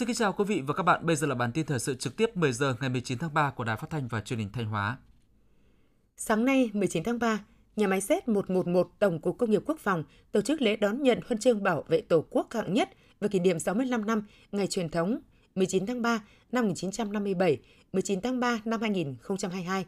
Xin kính chào quý vị và các bạn. Bây giờ là bản tin thời sự trực tiếp 10 giờ ngày 19 tháng 3 của Đài Phát thanh và Truyền hình Thanh Hóa. Sáng nay 19 tháng 3, nhà máy Z111 Tổng cục Công nghiệp Quốc phòng tổ chức lễ đón nhận huân chương bảo vệ Tổ quốc hạng nhất và kỷ niệm 65 năm ngày truyền thống 19 tháng 3 năm 1957, 19 tháng 3 năm 2022.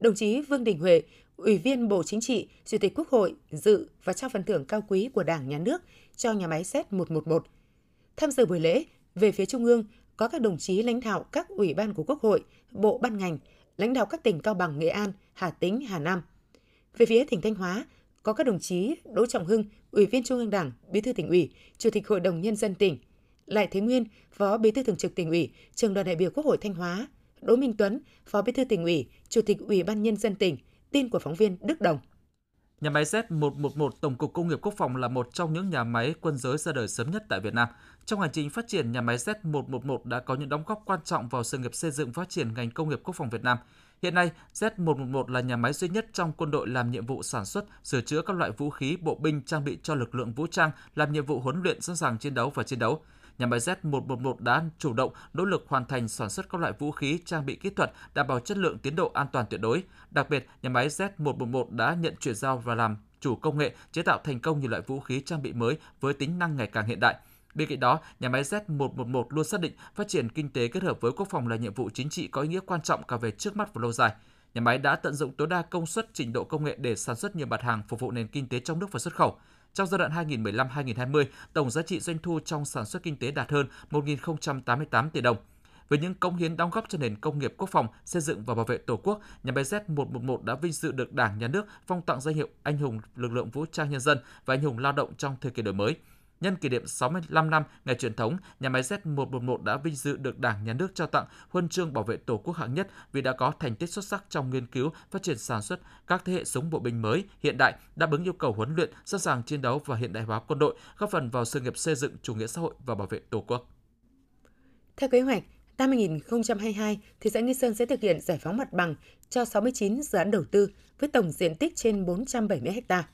Đồng chí Vương Đình Huệ, Ủy viên Bộ Chính trị, Chủ tịch Quốc hội dự và trao phần thưởng cao quý của Đảng, Nhà nước cho nhà máy Z111. Tham dự buổi lễ, về phía Trung ương có các đồng chí lãnh đạo các ủy ban của Quốc hội, bộ ban ngành, lãnh đạo các tỉnh Cao Bằng, Nghệ An, Hà Tĩnh, Hà Nam. Về phía tỉnh Thanh Hóa, có các đồng chí Đỗ Trọng Hưng, Ủy viên Trung ương Đảng, Bí thư tỉnh ủy, Chủ tịch Hội đồng Nhân dân tỉnh, Lại Thế Nguyên, Phó Bí thư Thường trực tỉnh ủy, Trường đoàn đại biểu Quốc hội Thanh Hóa, Đỗ Minh Tuấn, Phó Bí thư tỉnh ủy, Chủ tịch Ủy ban Nhân dân tỉnh, tin của phóng viên Đức Đồng. Nhà máy Z111 Tổng cục Công nghiệp Quốc phòng là một trong những nhà máy quân giới ra đời sớm nhất tại Việt Nam. Trong hành trình phát triển, nhà máy Z111 đã có những đóng góp quan trọng vào sự nghiệp xây dựng phát triển ngành công nghiệp quốc phòng Việt Nam. Hiện nay, Z111 là nhà máy duy nhất trong quân đội làm nhiệm vụ sản xuất, sửa chữa các loại vũ khí, bộ binh trang bị cho lực lượng vũ trang, làm nhiệm vụ huấn luyện sẵn sàng chiến đấu và chiến đấu nhà máy Z111 đã chủ động nỗ lực hoàn thành sản xuất các loại vũ khí, trang bị kỹ thuật đảm bảo chất lượng tiến độ an toàn tuyệt đối. Đặc biệt, nhà máy Z111 đã nhận chuyển giao và làm chủ công nghệ chế tạo thành công nhiều loại vũ khí trang bị mới với tính năng ngày càng hiện đại. Bên cạnh đó, nhà máy Z111 luôn xác định phát triển kinh tế kết hợp với quốc phòng là nhiệm vụ chính trị có ý nghĩa quan trọng cả về trước mắt và lâu dài. Nhà máy đã tận dụng tối đa công suất trình độ công nghệ để sản xuất nhiều mặt hàng phục vụ nền kinh tế trong nước và xuất khẩu. Trong giai đoạn 2015-2020, tổng giá trị doanh thu trong sản xuất kinh tế đạt hơn 1.088 tỷ đồng. Với những công hiến đóng góp cho nền công nghiệp quốc phòng, xây dựng và bảo vệ Tổ quốc, nhà máy Z111 đã vinh dự được Đảng, Nhà nước phong tặng danh hiệu Anh hùng lực lượng vũ trang nhân dân và Anh hùng lao động trong thời kỳ đổi mới. Nhân kỷ niệm 65 năm ngày truyền thống, nhà máy Z111 đã vinh dự được Đảng, Nhà nước trao tặng huân chương bảo vệ Tổ quốc hạng nhất vì đã có thành tích xuất sắc trong nghiên cứu, phát triển sản xuất các thế hệ súng bộ binh mới, hiện đại, đáp ứng yêu cầu huấn luyện, sẵn sàng chiến đấu và hiện đại hóa quân đội, góp phần vào sự nghiệp xây dựng chủ nghĩa xã hội và bảo vệ Tổ quốc. Theo kế hoạch, năm 2022, thị xã Nghi Sơn sẽ thực hiện giải phóng mặt bằng cho 69 dự án đầu tư với tổng diện tích trên 470 ha.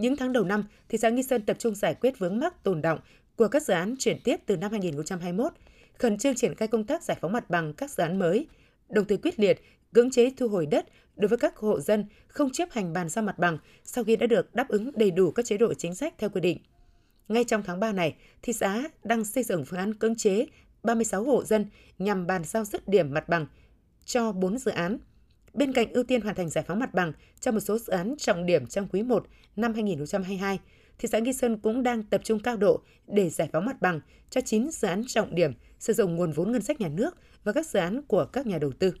Những tháng đầu năm, thị xã Nghi Sơn tập trung giải quyết vướng mắc tồn động của các dự án chuyển tiếp từ năm 2021, khẩn trương triển khai công tác giải phóng mặt bằng các dự án mới, đồng thời quyết liệt cưỡng chế thu hồi đất đối với các hộ dân không chấp hành bàn giao mặt bằng sau khi đã được đáp ứng đầy đủ các chế độ chính sách theo quy định. Ngay trong tháng 3 này, thị xã đang xây dựng phương án cưỡng chế 36 hộ dân nhằm bàn giao dứt điểm mặt bằng cho 4 dự án – Bên cạnh ưu tiên hoàn thành giải phóng mặt bằng cho một số dự án trọng điểm trong quý 1 năm 2022, thị xã Nghi Sơn cũng đang tập trung cao độ để giải phóng mặt bằng cho 9 dự án trọng điểm sử dụng nguồn vốn ngân sách nhà nước và các dự án của các nhà đầu tư.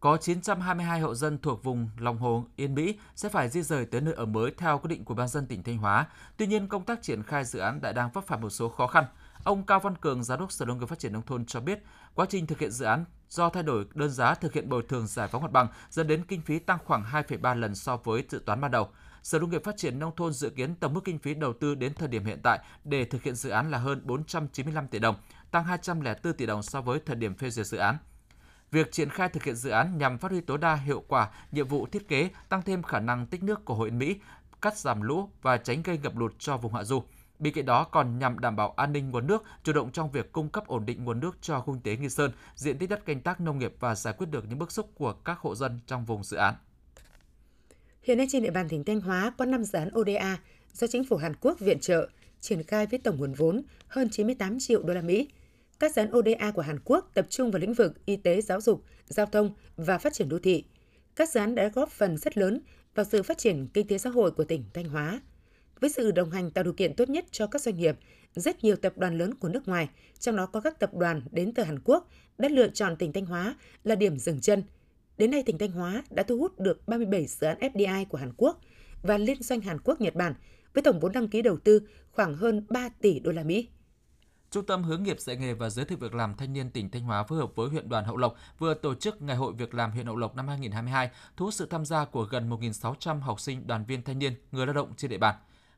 Có 922 hộ dân thuộc vùng Lòng Hồ, Yên Mỹ sẽ phải di rời tới nơi ở mới theo quyết định của ban dân tỉnh Thanh Hóa. Tuy nhiên, công tác triển khai dự án đã đang vấp phải một số khó khăn. Ông Cao Văn Cường, Giám đốc Sở Nông nghiệp Phát triển Nông thôn cho biết, quá trình thực hiện dự án do thay đổi đơn giá thực hiện bồi thường giải phóng mặt bằng dẫn đến kinh phí tăng khoảng 2,3 lần so với dự toán ban đầu. Sở Nông nghiệp Phát triển Nông thôn dự kiến tổng mức kinh phí đầu tư đến thời điểm hiện tại để thực hiện dự án là hơn 495 tỷ đồng, tăng 204 tỷ đồng so với thời điểm phê duyệt dự án. Việc triển khai thực hiện dự án nhằm phát huy tối đa hiệu quả nhiệm vụ thiết kế, tăng thêm khả năng tích nước của huyện Mỹ, cắt giảm lũ và tránh gây ngập lụt cho vùng hạ du. Bên cạnh đó còn nhằm đảm bảo an ninh nguồn nước, chủ động trong việc cung cấp ổn định nguồn nước cho khu kinh tế Nghi Sơn, diện tích đất canh tác nông nghiệp và giải quyết được những bức xúc của các hộ dân trong vùng dự án. Hiện nay trên địa bàn tỉnh Thanh Hóa có 5 dự án ODA do chính phủ Hàn Quốc viện trợ, triển khai với tổng nguồn vốn hơn 98 triệu đô la Mỹ. Các dự án ODA của Hàn Quốc tập trung vào lĩnh vực y tế, giáo dục, giao thông và phát triển đô thị. Các dự án đã góp phần rất lớn vào sự phát triển kinh tế xã hội của tỉnh Thanh Hóa – với sự đồng hành tạo điều kiện tốt nhất cho các doanh nghiệp, rất nhiều tập đoàn lớn của nước ngoài, trong đó có các tập đoàn đến từ Hàn Quốc, đã lựa chọn tỉnh Thanh Hóa là điểm dừng chân. Đến nay, tỉnh Thanh Hóa đã thu hút được 37 dự án FDI của Hàn Quốc và Liên doanh Hàn Quốc-Nhật Bản với tổng vốn đăng ký đầu tư khoảng hơn 3 tỷ đô la Mỹ. Trung tâm hướng nghiệp dạy nghề và giới thiệu việc làm thanh niên tỉnh Thanh Hóa phối hợp với huyện đoàn Hậu Lộc vừa tổ chức Ngày hội việc làm huyện Hậu Lộc năm 2022, thu hút sự tham gia của gần 1.600 học sinh đoàn viên thanh niên, người lao động trên địa bàn.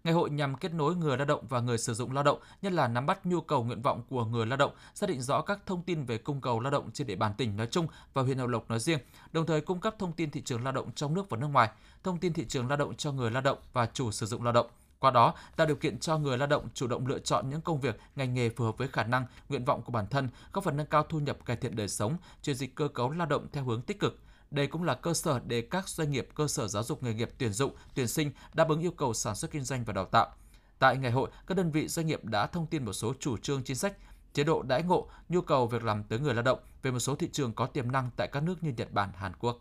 Ngày hội nhằm kết nối người lao động và người sử dụng lao động, nhất là nắm bắt nhu cầu nguyện vọng của người lao động, xác định rõ các thông tin về cung cầu lao động trên địa bàn tỉnh nói chung và huyện Hậu Lộc nói riêng, đồng thời cung cấp thông tin thị trường lao động trong nước và nước ngoài, thông tin thị trường lao động cho người lao động và chủ sử dụng lao động. Qua đó, tạo điều kiện cho người lao động chủ động lựa chọn những công việc, ngành nghề phù hợp với khả năng, nguyện vọng của bản thân, góp phần nâng cao thu nhập, cải thiện đời sống, chuyển dịch cơ cấu lao động theo hướng tích cực. Đây cũng là cơ sở để các doanh nghiệp, cơ sở giáo dục nghề nghiệp tuyển dụng, tuyển sinh đáp ứng yêu cầu sản xuất kinh doanh và đào tạo. Tại ngày hội, các đơn vị doanh nghiệp đã thông tin một số chủ trương chính sách, chế độ đãi ngộ, nhu cầu việc làm tới người lao động về một số thị trường có tiềm năng tại các nước như Nhật Bản, Hàn Quốc.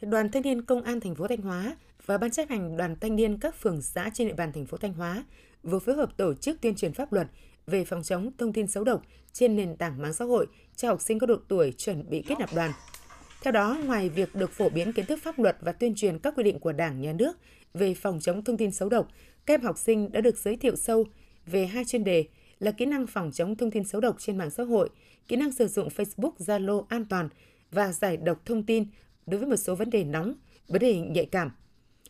Đoàn Thanh niên Công an thành phố Thanh Hóa và Ban chấp hành Đoàn Thanh niên các phường xã trên địa bàn thành phố Thanh Hóa vừa phối hợp tổ chức tuyên truyền pháp luật về phòng chống thông tin xấu độc trên nền tảng mạng xã hội cho học sinh có độ tuổi chuẩn bị kết nạp đoàn. Theo đó, ngoài việc được phổ biến kiến thức pháp luật và tuyên truyền các quy định của Đảng, Nhà nước về phòng chống thông tin xấu độc, các em học sinh đã được giới thiệu sâu về hai chuyên đề là kỹ năng phòng chống thông tin xấu độc trên mạng xã hội, kỹ năng sử dụng Facebook, Zalo an toàn và giải độc thông tin đối với một số vấn đề nóng, vấn đề nhạy cảm.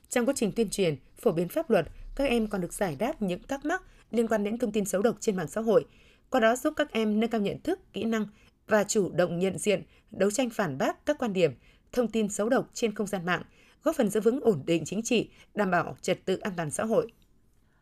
Trong quá trình tuyên truyền, phổ biến pháp luật, các em còn được giải đáp những thắc mắc liên quan đến thông tin xấu độc trên mạng xã hội, qua đó giúp các em nâng cao nhận thức, kỹ năng và chủ động nhận diện, đấu tranh phản bác các quan điểm, thông tin xấu độc trên không gian mạng, góp phần giữ vững ổn định chính trị, đảm bảo trật tự an toàn xã hội.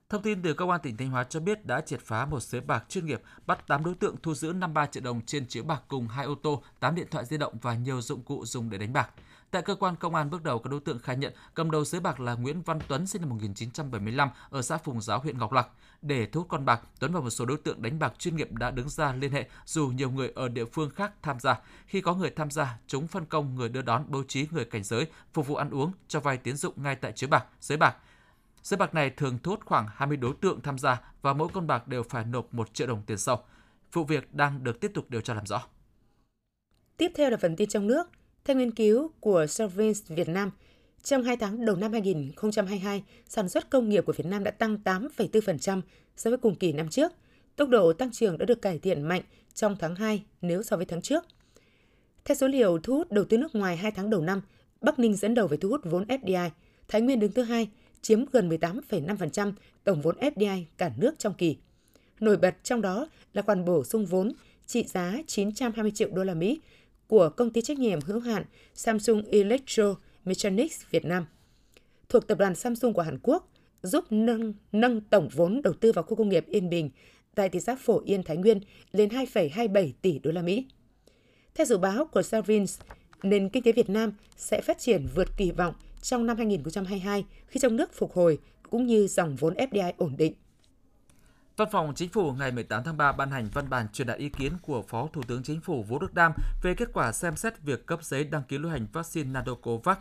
Thông tin từ Công an tỉnh Thanh Hóa cho biết đã triệt phá một sới bạc chuyên nghiệp, bắt 8 đối tượng thu giữ 53 triệu đồng trên chiếu bạc cùng hai ô tô, 8 điện thoại di động và nhiều dụng cụ dùng để đánh bạc. Tại cơ quan công an bước đầu các đối tượng khai nhận cầm đầu sới bạc là Nguyễn Văn Tuấn sinh năm 1975 ở xã Phùng Giáo huyện Ngọc Lặc. Để thu hút con bạc, Tuấn và một số đối tượng đánh bạc chuyên nghiệp đã đứng ra liên hệ dù nhiều người ở địa phương khác tham gia. Khi có người tham gia, chúng phân công người đưa đón bố trí người cảnh giới, phục vụ ăn uống, cho vay tiến dụng ngay tại chiếu bạc, sới bạc. Sới bạc này thường thu hút khoảng 20 đối tượng tham gia và mỗi con bạc đều phải nộp 1 triệu đồng tiền sâu. Vụ việc đang được tiếp tục điều tra làm rõ. Tiếp theo là phần tin trong nước. Theo nghiên cứu của Service Việt Nam, trong 2 tháng đầu năm 2022, sản xuất công nghiệp của Việt Nam đã tăng 8,4% so với cùng kỳ năm trước. Tốc độ tăng trưởng đã được cải thiện mạnh trong tháng 2 nếu so với tháng trước. Theo số liệu thu hút đầu tư nước ngoài 2 tháng đầu năm, Bắc Ninh dẫn đầu về thu hút vốn FDI, Thái Nguyên đứng thứ hai, chiếm gần 18,5% tổng vốn FDI cả nước trong kỳ. Nổi bật trong đó là khoản bổ sung vốn trị giá 920 triệu đô la Mỹ của công ty trách nhiệm hữu hạn Samsung Electro Mechanics Việt Nam thuộc tập đoàn Samsung của Hàn Quốc giúp nâng nâng tổng vốn đầu tư vào khu công nghiệp Yên Bình tại thị xã Phổ Yên Thái Nguyên lên 2,27 tỷ đô la Mỹ. Theo dự báo của Savins, nền kinh tế Việt Nam sẽ phát triển vượt kỳ vọng trong năm 2022 khi trong nước phục hồi cũng như dòng vốn FDI ổn định. Văn phòng Chính phủ ngày 18 tháng 3 ban hành văn bản truyền đạt ý kiến của Phó Thủ tướng Chính phủ Vũ Đức Đam về kết quả xem xét việc cấp giấy đăng ký lưu hành vaccine Nanocovax.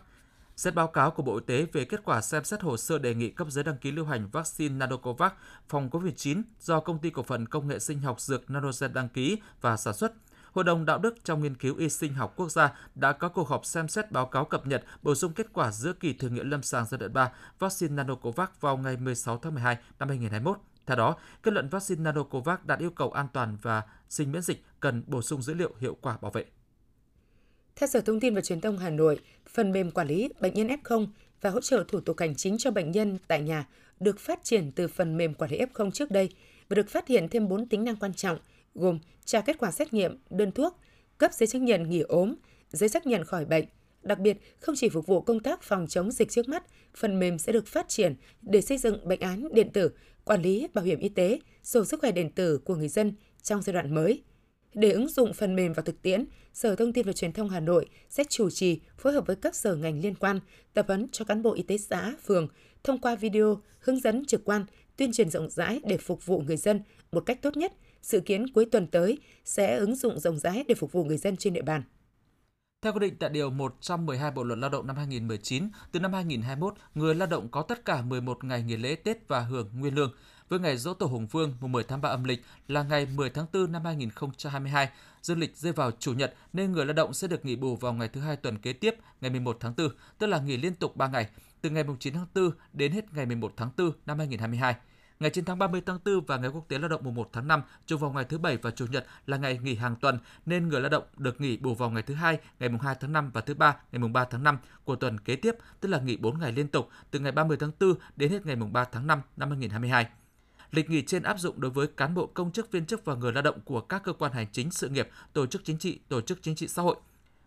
Xét báo cáo của Bộ Y tế về kết quả xem xét hồ sơ đề nghị cấp giấy đăng ký lưu hành vaccine Nanocovax phòng COVID-19 do Công ty Cổ phần Công nghệ Sinh học Dược Nanogen đăng ký và sản xuất Hội đồng Đạo đức trong Nghiên cứu Y sinh học quốc gia đã có cuộc họp xem xét báo cáo cập nhật, bổ sung kết quả giữa kỳ thử nghiệm lâm sàng giai đoạn 3 vaccine Nanocovax vào ngày 16 tháng 12 năm 2021. Theo đó, kết luận vaccine Nanocovax đạt yêu cầu an toàn và sinh miễn dịch cần bổ sung dữ liệu hiệu quả bảo vệ. Theo Sở Thông tin và Truyền thông Hà Nội, phần mềm quản lý bệnh nhân F0 và hỗ trợ thủ tục hành chính cho bệnh nhân tại nhà được phát triển từ phần mềm quản lý F0 trước đây và được phát hiện thêm 4 tính năng quan trọng gồm tra kết quả xét nghiệm, đơn thuốc, cấp giấy chứng nhận nghỉ ốm, giấy xác nhận khỏi bệnh. Đặc biệt, không chỉ phục vụ công tác phòng chống dịch trước mắt, phần mềm sẽ được phát triển để xây dựng bệnh án điện tử, quản lý bảo hiểm y tế, sổ sức khỏe điện tử của người dân trong giai đoạn mới. Để ứng dụng phần mềm vào thực tiễn, Sở Thông tin và Truyền thông Hà Nội sẽ chủ trì phối hợp với các sở ngành liên quan tập huấn cho cán bộ y tế xã, phường thông qua video hướng dẫn trực quan, tuyên truyền rộng rãi để phục vụ người dân một cách tốt nhất – Dự kiến cuối tuần tới sẽ ứng dụng rộng rãi để phục vụ người dân trên địa bàn. Theo quy định tại Điều 112 Bộ Luật Lao động năm 2019, từ năm 2021, người lao động có tất cả 11 ngày nghỉ lễ Tết và hưởng nguyên lương. Với ngày Dỗ Tổ Hùng Vương mùng 10 tháng 3 âm lịch là ngày 10 tháng 4 năm 2022, dương lịch rơi vào Chủ nhật nên người lao động sẽ được nghỉ bù vào ngày thứ hai tuần kế tiếp, ngày 11 tháng 4, tức là nghỉ liên tục 3 ngày, từ ngày 9 tháng 4 đến hết ngày 11 tháng 4 năm 2022. Ngày chiến thắng 30 tháng 4 và ngày quốc tế lao động mùng 1 tháng 5 trùng vào ngày thứ bảy và chủ nhật là ngày nghỉ hàng tuần nên người lao động được nghỉ bù vào ngày thứ hai, ngày mùng 2 tháng 5 và thứ ba, ngày mùng 3 tháng 5 của tuần kế tiếp, tức là nghỉ 4 ngày liên tục từ ngày 30 tháng 4 đến hết ngày mùng 3 tháng 5 năm 2022. Lịch nghỉ trên áp dụng đối với cán bộ công chức viên chức và người lao động của các cơ quan hành chính sự nghiệp, tổ chức chính trị, tổ chức chính trị xã hội.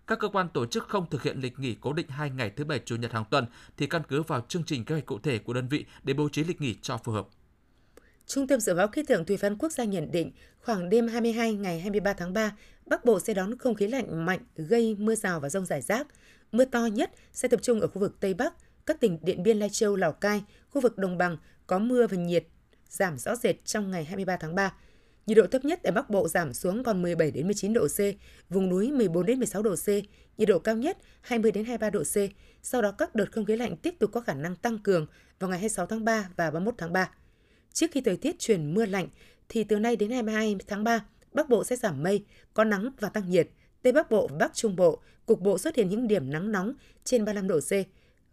các cơ quan tổ chức không thực hiện lịch nghỉ cố định 2 ngày thứ bảy chủ nhật hàng tuần thì căn cứ vào chương trình kế hoạch cụ thể của đơn vị để bố trí lịch nghỉ cho phù hợp. Trung tâm Dự báo Khí tượng Thủy văn Quốc gia nhận định khoảng đêm 22 ngày 23 tháng 3, Bắc Bộ sẽ đón không khí lạnh mạnh gây mưa rào và rông rải rác. Mưa to nhất sẽ tập trung ở khu vực Tây Bắc, các tỉnh Điện Biên, Lai Châu, Lào Cai, khu vực Đồng bằng có mưa và nhiệt giảm rõ rệt trong ngày 23 tháng 3. Nhiệt độ thấp nhất tại Bắc Bộ giảm xuống còn 17 đến 19 độ C, vùng núi 14 đến 16 độ C, nhiệt độ cao nhất 20 đến 23 độ C. Sau đó các đợt không khí lạnh tiếp tục có khả năng tăng cường vào ngày 26 tháng 3 và 31 tháng 3. Trước khi thời tiết chuyển mưa lạnh thì từ nay đến 22 tháng 3, Bắc Bộ sẽ giảm mây, có nắng và tăng nhiệt. Tây Bắc Bộ và Bắc Trung Bộ cục bộ xuất hiện những điểm nắng nóng trên 35 độ C.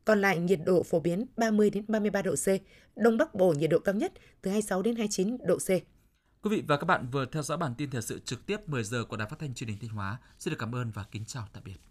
Còn lại nhiệt độ phổ biến 30 đến 33 độ C. Đông Bắc Bộ nhiệt độ cao nhất từ 26 đến 29 độ C. Quý vị và các bạn vừa theo dõi bản tin thời sự trực tiếp 10 giờ của Đài Phát thanh Truyền hình Thanh Hóa. Xin được cảm ơn và kính chào tạm biệt.